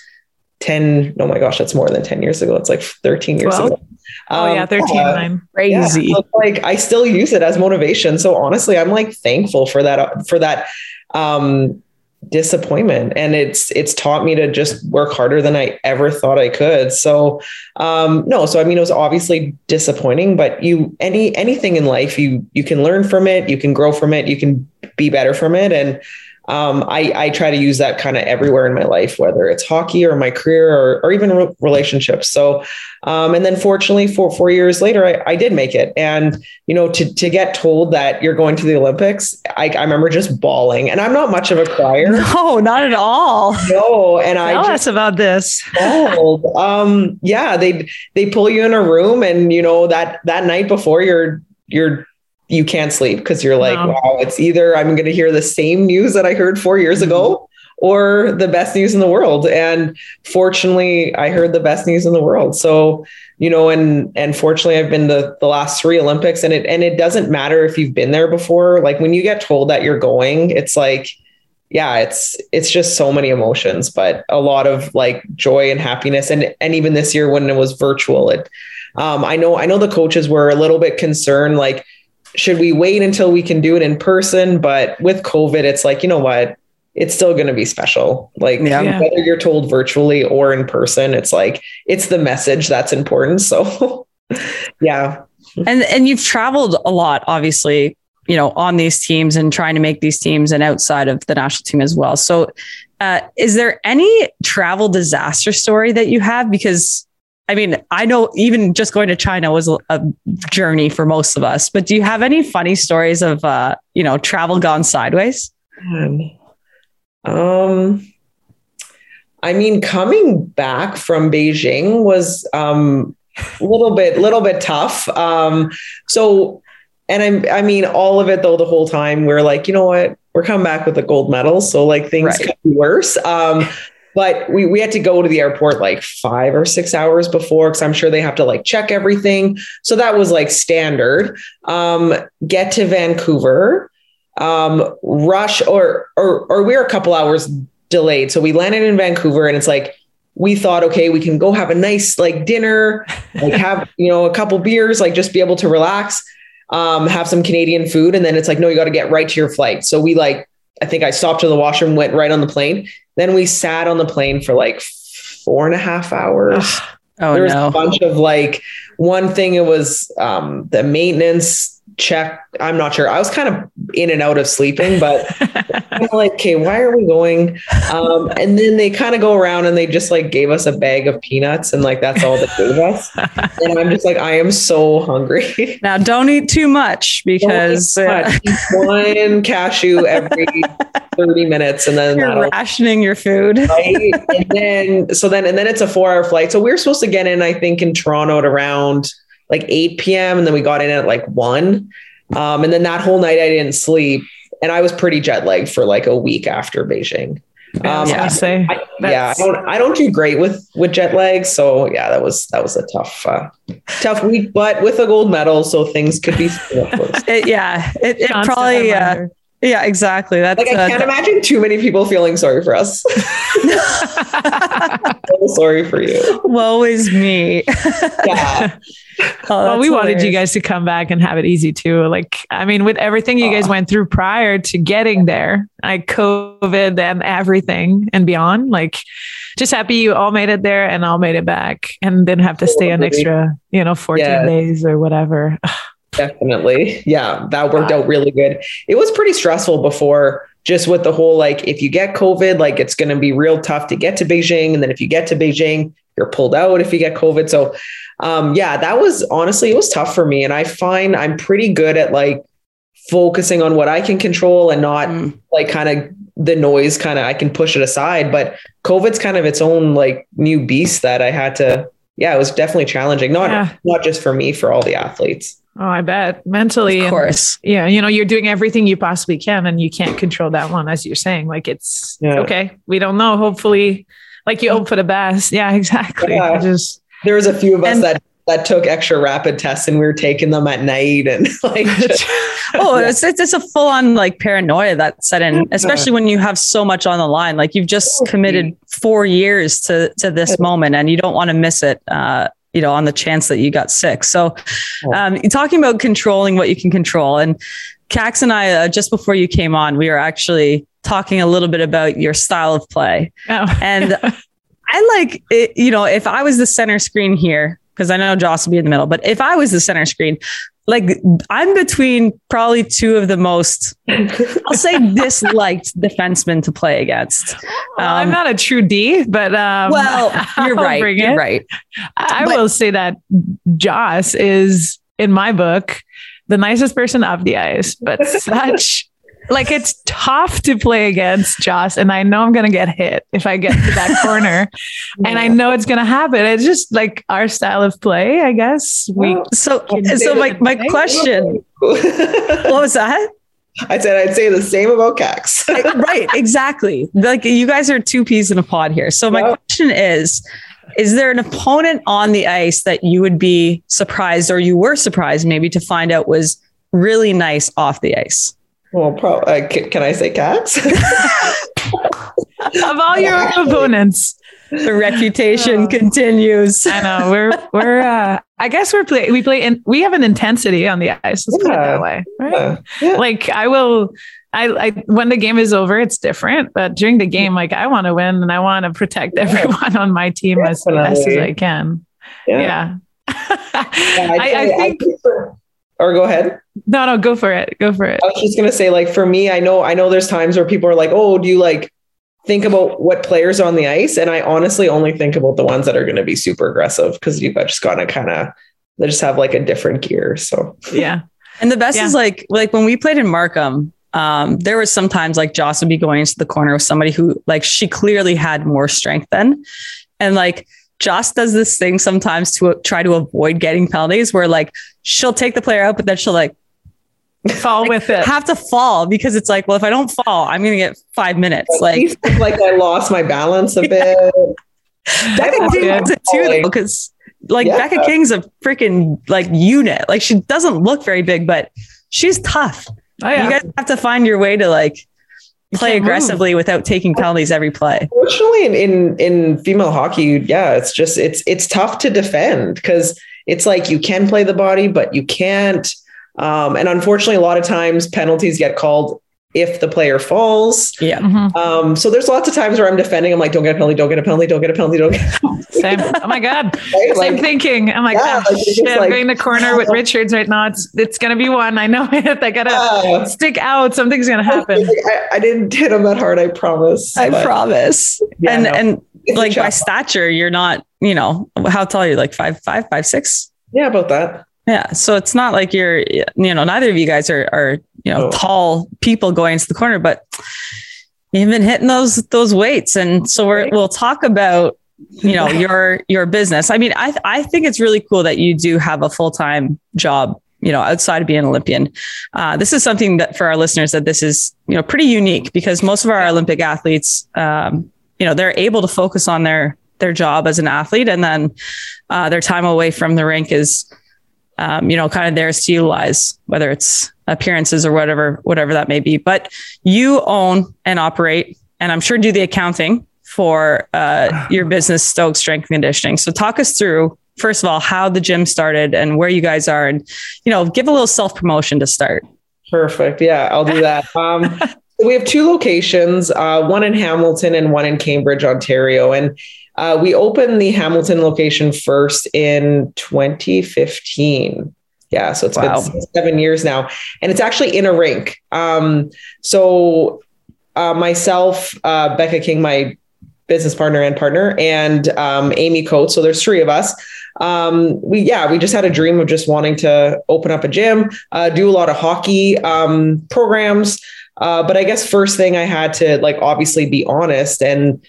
10 oh my gosh that's more than 10 years ago. It's like 13 years 12? ago. Oh yeah 13 uh, crazy yeah, so like i still use it as motivation. So honestly i'm like thankful for that for that um disappointment. And it's it's taught me to just work harder than i ever thought i could. So um no so i mean it was obviously disappointing but you any anything in life you you can learn from it. You can grow from it. You can be better from it. And um, I, I try to use that kind of everywhere in my life, whether it's hockey or my career or, or even re- relationships. So, um, and then fortunately, four four years later, I, I did make it. And you know, to to get told that you're going to the Olympics, I, I remember just bawling. And I'm not much of a crier. No, not at all. No, and Tell I just us about this. um, yeah, they they pull you in a room, and you know that that night before you're you're you can't sleep because you're like, no. wow, it's either I'm going to hear the same news that I heard four years mm-hmm. ago or the best news in the world. And fortunately, I heard the best news in the world. So, you know, and and fortunately I've been the the last three Olympics and it and it doesn't matter if you've been there before. Like when you get told that you're going, it's like, yeah, it's it's just so many emotions, but a lot of like joy and happiness. And and even this year when it was virtual, it um, I know I know the coaches were a little bit concerned, like, should we wait until we can do it in person? But with COVID, it's like, you know what? It's still going to be special. Like yeah. whether you're told virtually or in person, it's like, it's the message that's important. So yeah. And, and you've traveled a lot, obviously, you know, on these teams and trying to make these teams and outside of the national team as well. So, uh, is there any travel disaster story that you have? Because I mean, I know even just going to China was a, journey for most of us, but do you have any funny stories of, uh, you know, travel gone sideways? Um, I mean, coming back from Beijing was um, a little bit, little bit tough. Um, so, and I'm, I mean, all of it though, the whole time we're like, you know what, we're coming back with a gold medal, so like things right. could be worse. Um, but we, we had to go to the airport like five or six hours before because I'm sure they have to like check everything. So that was like standard. Um, get to Vancouver, um, rush or or or we we're a couple hours delayed. So we landed in Vancouver and it's like we thought, okay, we can go have a nice like dinner, like have, you know, a couple beers, like just be able to relax, um, have some Canadian food. And then it's like, no, you got to get right to your flight. So we like, I think I stopped in the washroom, went right on the plane. Then we sat on the plane for like four and a half hours. oh, there was no. a bunch of like one thing it was um, the maintenance check. I'm not sure. I was kind of in and out of sleeping, but I'm like, okay, why are we going? Um, and then they kind of go around and they just like gave us a bag of peanuts and like that's all they gave us. and I'm just like, I am so hungry. Now don't eat too much because too much. one cashew every 30 minutes and then you're rationing your food. Right? and then so then and then it's a four hour flight. So we are supposed to get in, I think, in Toronto at around like 8 p.m. and then we got in at like 1. Um, and then that whole night I didn't sleep and I was pretty jet lagged for like a week after Beijing. Um, yeah, I, say I, yeah, I don't, I don't do great with with jet lag, so yeah, that was that was a tough uh, tough week, but with a gold medal, so things could be. it, yeah, it, it probably. Uh, yeah, exactly. That's like I uh, can't imagine too many people feeling sorry for us. so sorry for you. Woe is me. yeah. Oh, well, we hilarious. wanted you guys to come back and have it easy too. Like, I mean, with everything you guys went through prior to getting there, like COVID and everything and beyond, like, just happy you all made it there and all made it back and didn't have to stay an extra, you know, 14 yeah. days or whatever. Definitely. Yeah, that worked out really good. It was pretty stressful before just with the whole like if you get COVID, like it's going to be real tough to get to Beijing and then if you get to Beijing, you're pulled out if you get COVID. So um, yeah, that was honestly, it was tough for me. And I find I'm pretty good at like focusing on what I can control and not mm. like kind of the noise kind of I can push it aside. But COVID's kind of its own like new beast that I had to, yeah, it was definitely challenging. Not yeah. not just for me, for all the athletes. Oh, I bet mentally. Of course. And, yeah. You know, you're doing everything you possibly can and you can't control that one, as you're saying. Like it's yeah. okay. We don't know. Hopefully, like you hope for the best. Yeah, exactly. Yeah. Just there was a few of us and, that that took extra rapid tests and we were taking them at night and like just, oh it's, it's, it's a full-on like paranoia that set in especially when you have so much on the line like you've just committed four years to to this moment and you don't want to miss it uh you know on the chance that you got sick so um talking about controlling what you can control and Kax and I, uh, just before you came on, we were actually talking a little bit about your style of play. Oh. and I like it, you know, if I was the center screen here, because I know Joss will be in the middle. But if I was the center screen, like I'm between probably two of the most, I'll say disliked defensemen to play against. Um, well, I'm not a true D, but um, well, you're right. You're right. I but, will say that Joss is in my book the nicest person off the ice, but such like it's tough to play against Joss, and I know I'm gonna get hit if I get to that corner, yeah. and I know it's gonna happen. It's just like our style of play, I guess. We so so my my question. what was that? I said I'd say the same about Kax. right, exactly. Like you guys are two peas in a pod here. So my yep. question is is there an opponent on the ice that you would be surprised or you were surprised maybe to find out was really nice off the ice? Well, pro- uh, can, can I say Kax? of all your opponents, the reputation oh. continues. I know we're we're. Uh, I guess we're play. We play and we have an intensity on the ice. Let's yeah. put it that way, right? Yeah. Yeah. Like I will. I, I when the game is over, it's different. But during the game, like I want to win and I want to protect everyone on my team as best as I can. Yeah. I, I, I, think. Or go ahead. No, no, go for it. Go for it. I was just gonna say, like for me, I know, I know there's times where people are like, "Oh, do you like think about what players are on the ice?" And I honestly only think about the ones that are going to be super aggressive because you've just got to kind of they just have like a different gear. So yeah. And the best yeah. is like like when we played in Markham, um, there was sometimes like Joss would be going into the corner with somebody who like she clearly had more strength than, and like Joss does this thing sometimes to try to avoid getting penalties where like she'll take the player out, but then she'll like fall like, with it. Have to fall because it's like, well, if I don't fall, I'm gonna get five minutes. Like, like I lost my balance a bit. Becca King does it too, though, because like yeah. Becca King's a freaking like unit. Like she doesn't look very big, but she's tough. Oh, yeah. You guys have to find your way to like play aggressively move. without taking penalties every play. Fortunately, in, in in female hockey, yeah, it's just it's it's tough to defend because it's like you can play the body, but you can't. Um, and unfortunately, a lot of times penalties get called if the player falls. Yeah. Mm-hmm. Um, so there's lots of times where I'm defending. I'm like, don't get a penalty, don't get a penalty, don't get a penalty, don't get a penalty. Same. Oh my God. Right? Same like, thinking. I'm like, yeah, oh, like shit, like, I'm going the corner with Richards right now. It's it's gonna be one. I know it. I gotta uh, stick out. Something's gonna happen. I, I, didn't hit him that hard, I promise. I but, promise. Yeah, and no, and like by stature, you're not, you know, how tall are you? Like five, five, five, six? Yeah, about that. Yeah. So it's not like you're, you know, neither of you guys are, are you know, oh. tall people going into the corner, but you've been hitting those those weights. And so we're, we'll talk about, you know, your your business. I mean, I I think it's really cool that you do have a full time job you know outside of being an olympian uh, this is something that for our listeners that this is you know pretty unique because most of our olympic athletes um, you know they're able to focus on their their job as an athlete and then uh, their time away from the rink is um, you know, kind of theirs to utilize, whether it's appearances or whatever, whatever that may be. But you own and operate, and I'm sure do the accounting for uh, your business, Stoke Strength Conditioning. So talk us through first of all how the gym started and where you guys are, and you know, give a little self promotion to start. Perfect. Yeah, I'll do that. Um, we have two locations, uh, one in Hamilton and one in Cambridge, Ontario, and uh, we opened the Hamilton location first in 2015. Yeah, so it's wow. been seven years now, and it's actually in a rink. Um, so uh, myself, uh, Becca King, my business partner and partner, and um, Amy Coates. So there's three of us. um, we yeah we just had a dream of just wanting to open up a gym, uh, do a lot of hockey um, programs. Uh, but I guess first thing I had to like obviously be honest and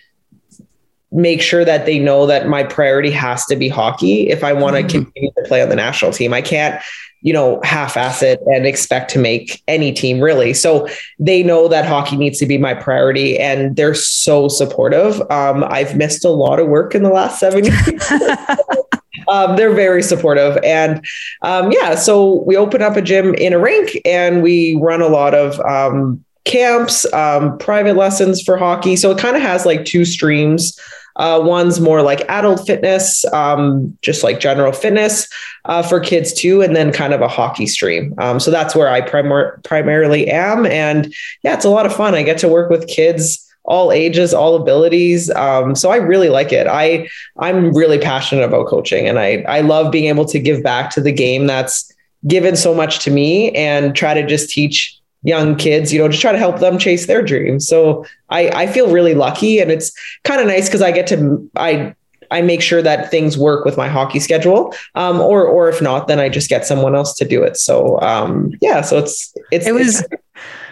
make sure that they know that my priority has to be hockey if I want to mm-hmm. continue to play on the national team. I can't, you know, half ass it and expect to make any team really. So they know that hockey needs to be my priority and they're so supportive. Um, I've missed a lot of work in the last seven years. um, they're very supportive. And um, yeah, so we open up a gym in a rink and we run a lot of um, camps, um, private lessons for hockey. So it kind of has like two streams uh, one's more like adult fitness, um, just like general fitness uh, for kids too, and then kind of a hockey stream. Um, so that's where I primar- primarily am. And yeah, it's a lot of fun. I get to work with kids all ages, all abilities. Um, so I really like it. I I'm really passionate about coaching, and I I love being able to give back to the game that's given so much to me and try to just teach young kids, you know, just try to help them chase their dreams. So I, I feel really lucky and it's kind of nice because I get to, I, I make sure that things work with my hockey schedule. Um, or, or if not, then I just get someone else to do it. So, um, yeah, so it's, it's, it was, it's,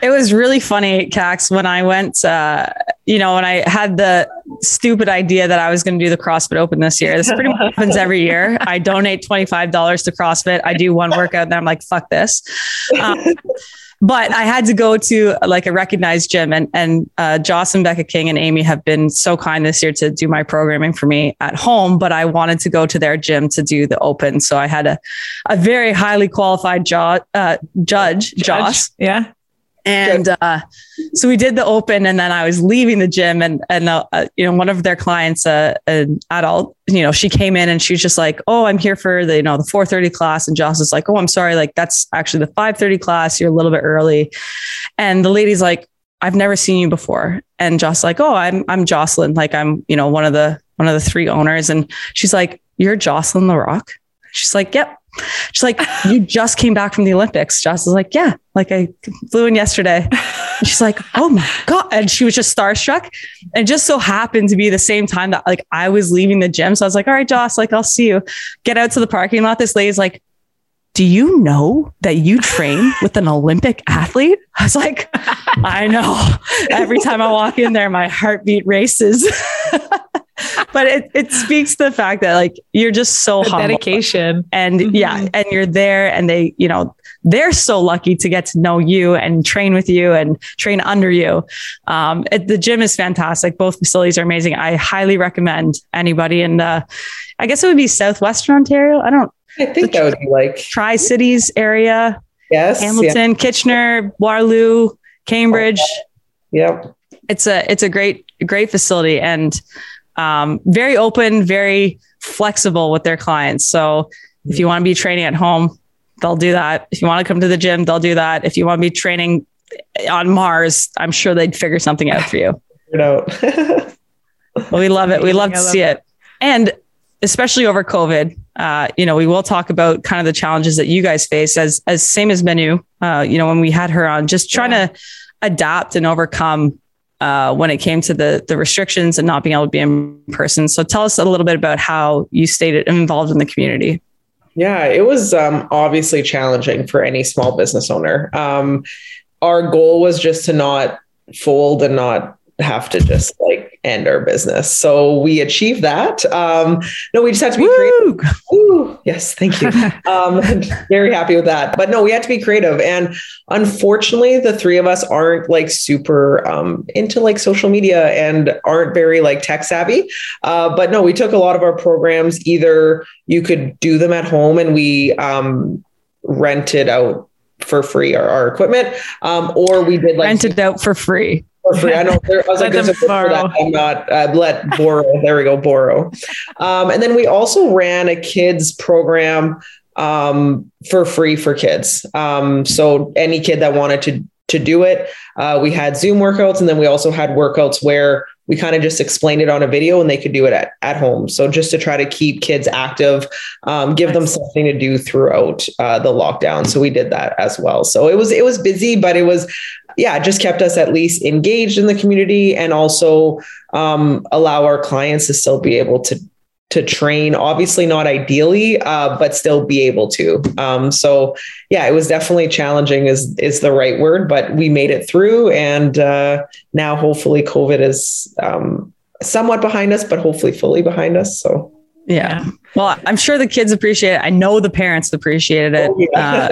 it was really funny, Kax, when I went, uh, you know, when I had the stupid idea that I was going to do the CrossFit Open this year. This pretty much happens every year. I donate $25 to CrossFit. I do one workout and then I'm like, fuck this. Um, but I had to go to like a recognized gym and, and uh, Joss and Becca King and Amy have been so kind this year to do my programming for me at home, but I wanted to go to their gym to do the open. So I had a, a very highly qualified jo- uh, judge, judge, Joss. Yeah. And uh, so we did the open, and then I was leaving the gym, and and uh, uh, you know one of their clients, uh, an adult, you know, she came in and she was just like, "Oh, I'm here for the you know the 4:30 class," and Joss is like, "Oh, I'm sorry, like that's actually the 5:30 class. You're a little bit early," and the lady's like, "I've never seen you before," and Joss like, "Oh, I'm I'm Jocelyne, like I'm you know one of the one of the three owners," and she's like, "You're Jocelyne Larocque." She's like, "Yep." She's like, you just came back from the Olympics. Joss is like, yeah, like I flew in yesterday. And she's like, oh my God. And she was just starstruck. And just so happened to be the same time that like I was leaving the gym. So I was like, all right, Joss, like I'll see you. Get out to the parking lot. This lady's like, do you know that you train with an Olympic athlete? I was like, I know. Every time I walk in there, my heartbeat races. but it, it speaks to the fact that like you're just so the humble. dedication. And mm-hmm. yeah and you're there and they you know they're so lucky to get to know you and train with you and train under you. Um, it, the gym is fantastic. Both facilities are amazing. I highly recommend anybody. In the i guess it would be southwestern ontario. I don't i think that would be like tri-cities area. Yes hamilton yeah. kitchener waterloo cambridge. Yep. It's a it's a great great facility. And um, very open, very flexible with their clients. So if you want to be training at home, they'll do that. If you want to come to the gym, they'll do that. If you want to be training on Mars, I'm sure they'd figure something out for you. well, we love it. We love to see it. And especially over COVID, uh, you know, we will talk about kind of the challenges that you guys face as, as same as Menu, uh, you know, when we had her on, just trying yeah. to adapt and overcome uh, when it came to the the restrictions and not being able to be in person. So tell us a little bit about how you stayed involved in the community. Yeah, it was um, obviously challenging for any small business owner. Um, our goal was just to not fold and not have to just like end our business. So we achieved that. Um, no, we just had to be Woo! creative. Woo! Yes, thank you. Um, very happy with that. But no, we had to be creative. And unfortunately, the three of us aren't like super um, into like social media and aren't very like tech savvy. Uh, but no, we took a lot of our programs. Either you could do them at home and we um, rented out for free our, our equipment, um, or we did like rented out for free for free. I know. There, I was like, there's a for that. I'm not. Uh, let borrow. There we go. Borrow. Um, and then we also ran a kids program um, for free for kids. Um, so any kid that wanted to to do it, uh, we had Zoom workouts, and then we also had workouts where we kind of just explained it on a video and they could do it at, at home. So just to try to keep kids active, um, give them something to do throughout uh, the lockdown. So we did that as well. So it was it was busy, but it was yeah, it just kept us at least engaged in the community and also um, allow our clients to still be able to to train. Obviously, not ideally, uh, but still be able to. Um, so, yeah, it was definitely challenging. is is the right word, but we made it through, and uh, now hopefully COVID is um, somewhat behind us, but hopefully fully behind us. So. Yeah. Well, I'm sure the kids appreciate it. I know the parents appreciated it. Oh, yeah.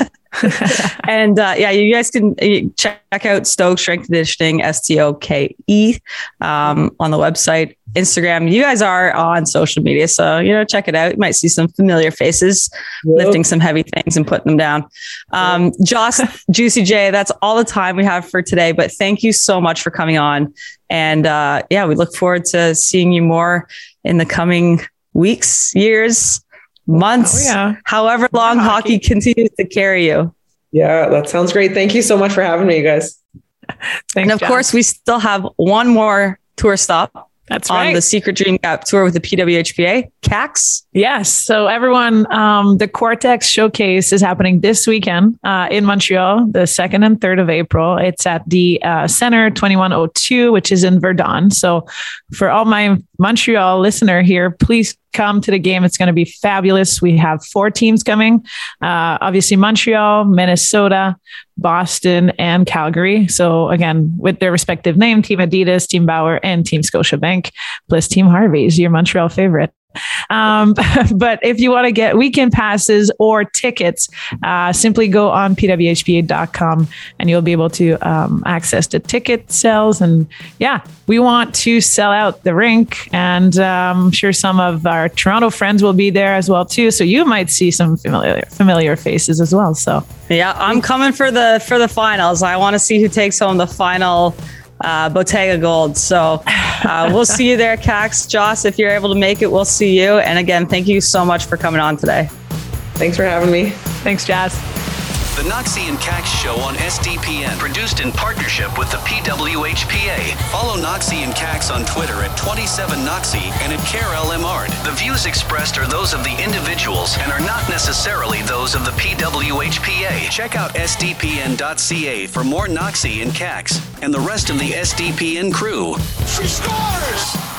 uh, and uh, yeah, you guys can uh, check out Stoke Strength Conditioning, S T O K E, um, on the website, Instagram. You guys are on social media, so you know, check it out. You might see some familiar faces lifting some heavy things and putting them down. Um, Joss, Juicy J, that's all the time we have for today. But thank you so much for coming on, and uh, yeah, we look forward to seeing you more in the coming weeks, years months, oh, yeah. however long hockey. hockey continues to carry you. Yeah, that sounds great. Thank you so much for having me, you guys. Thanks, and of John. course, we still have one more tour stop that's on right. the Secret Dream Gap tour with the PWHPA. Kax. Yes. So everyone, um, the Cortex Showcase is happening this weekend uh, in Montreal, the second and third of April. It's at the uh, Center 2102, which is in Verdun. So for all my Montreal listener here, please come to the game. It's going to be fabulous. We have four teams coming. Uh, obviously, Montreal, Minnesota, Boston, and Calgary. So again, with their respective name, Team Adidas, Team Bauer, and Team Scotiabank, plus Team Harvey's your Montreal favorite. Um, but if you want to get weekend passes or tickets, uh, simply go on pwhpa.com and you'll be able to um, access the ticket sales. And yeah, we want to sell out the rink, and um, I'm sure some of our Toronto friends will be there as well too. So you might see some familiar familiar faces as well. So yeah, I'm coming for the for the finals. I want to see who takes home the final uh, Bottega Gold. So uh, we'll see you there, Kax. Joss, if you're able to make it, we'll see you. And again, thank you so much for coming on today. Thanks for having me. Thanks, Jazz. The Knoxy and Kax Show on SDPN, produced in partnership with the PWHPA. Follow Knoxy and Kax on Twitter at 27Knoxy and at KarellEmard. The views expressed are those of the individuals and are not necessarily those of the PWHPA. Check out sdpn.ca for more Knoxy and Kax and the rest of the SDPN crew. She scores!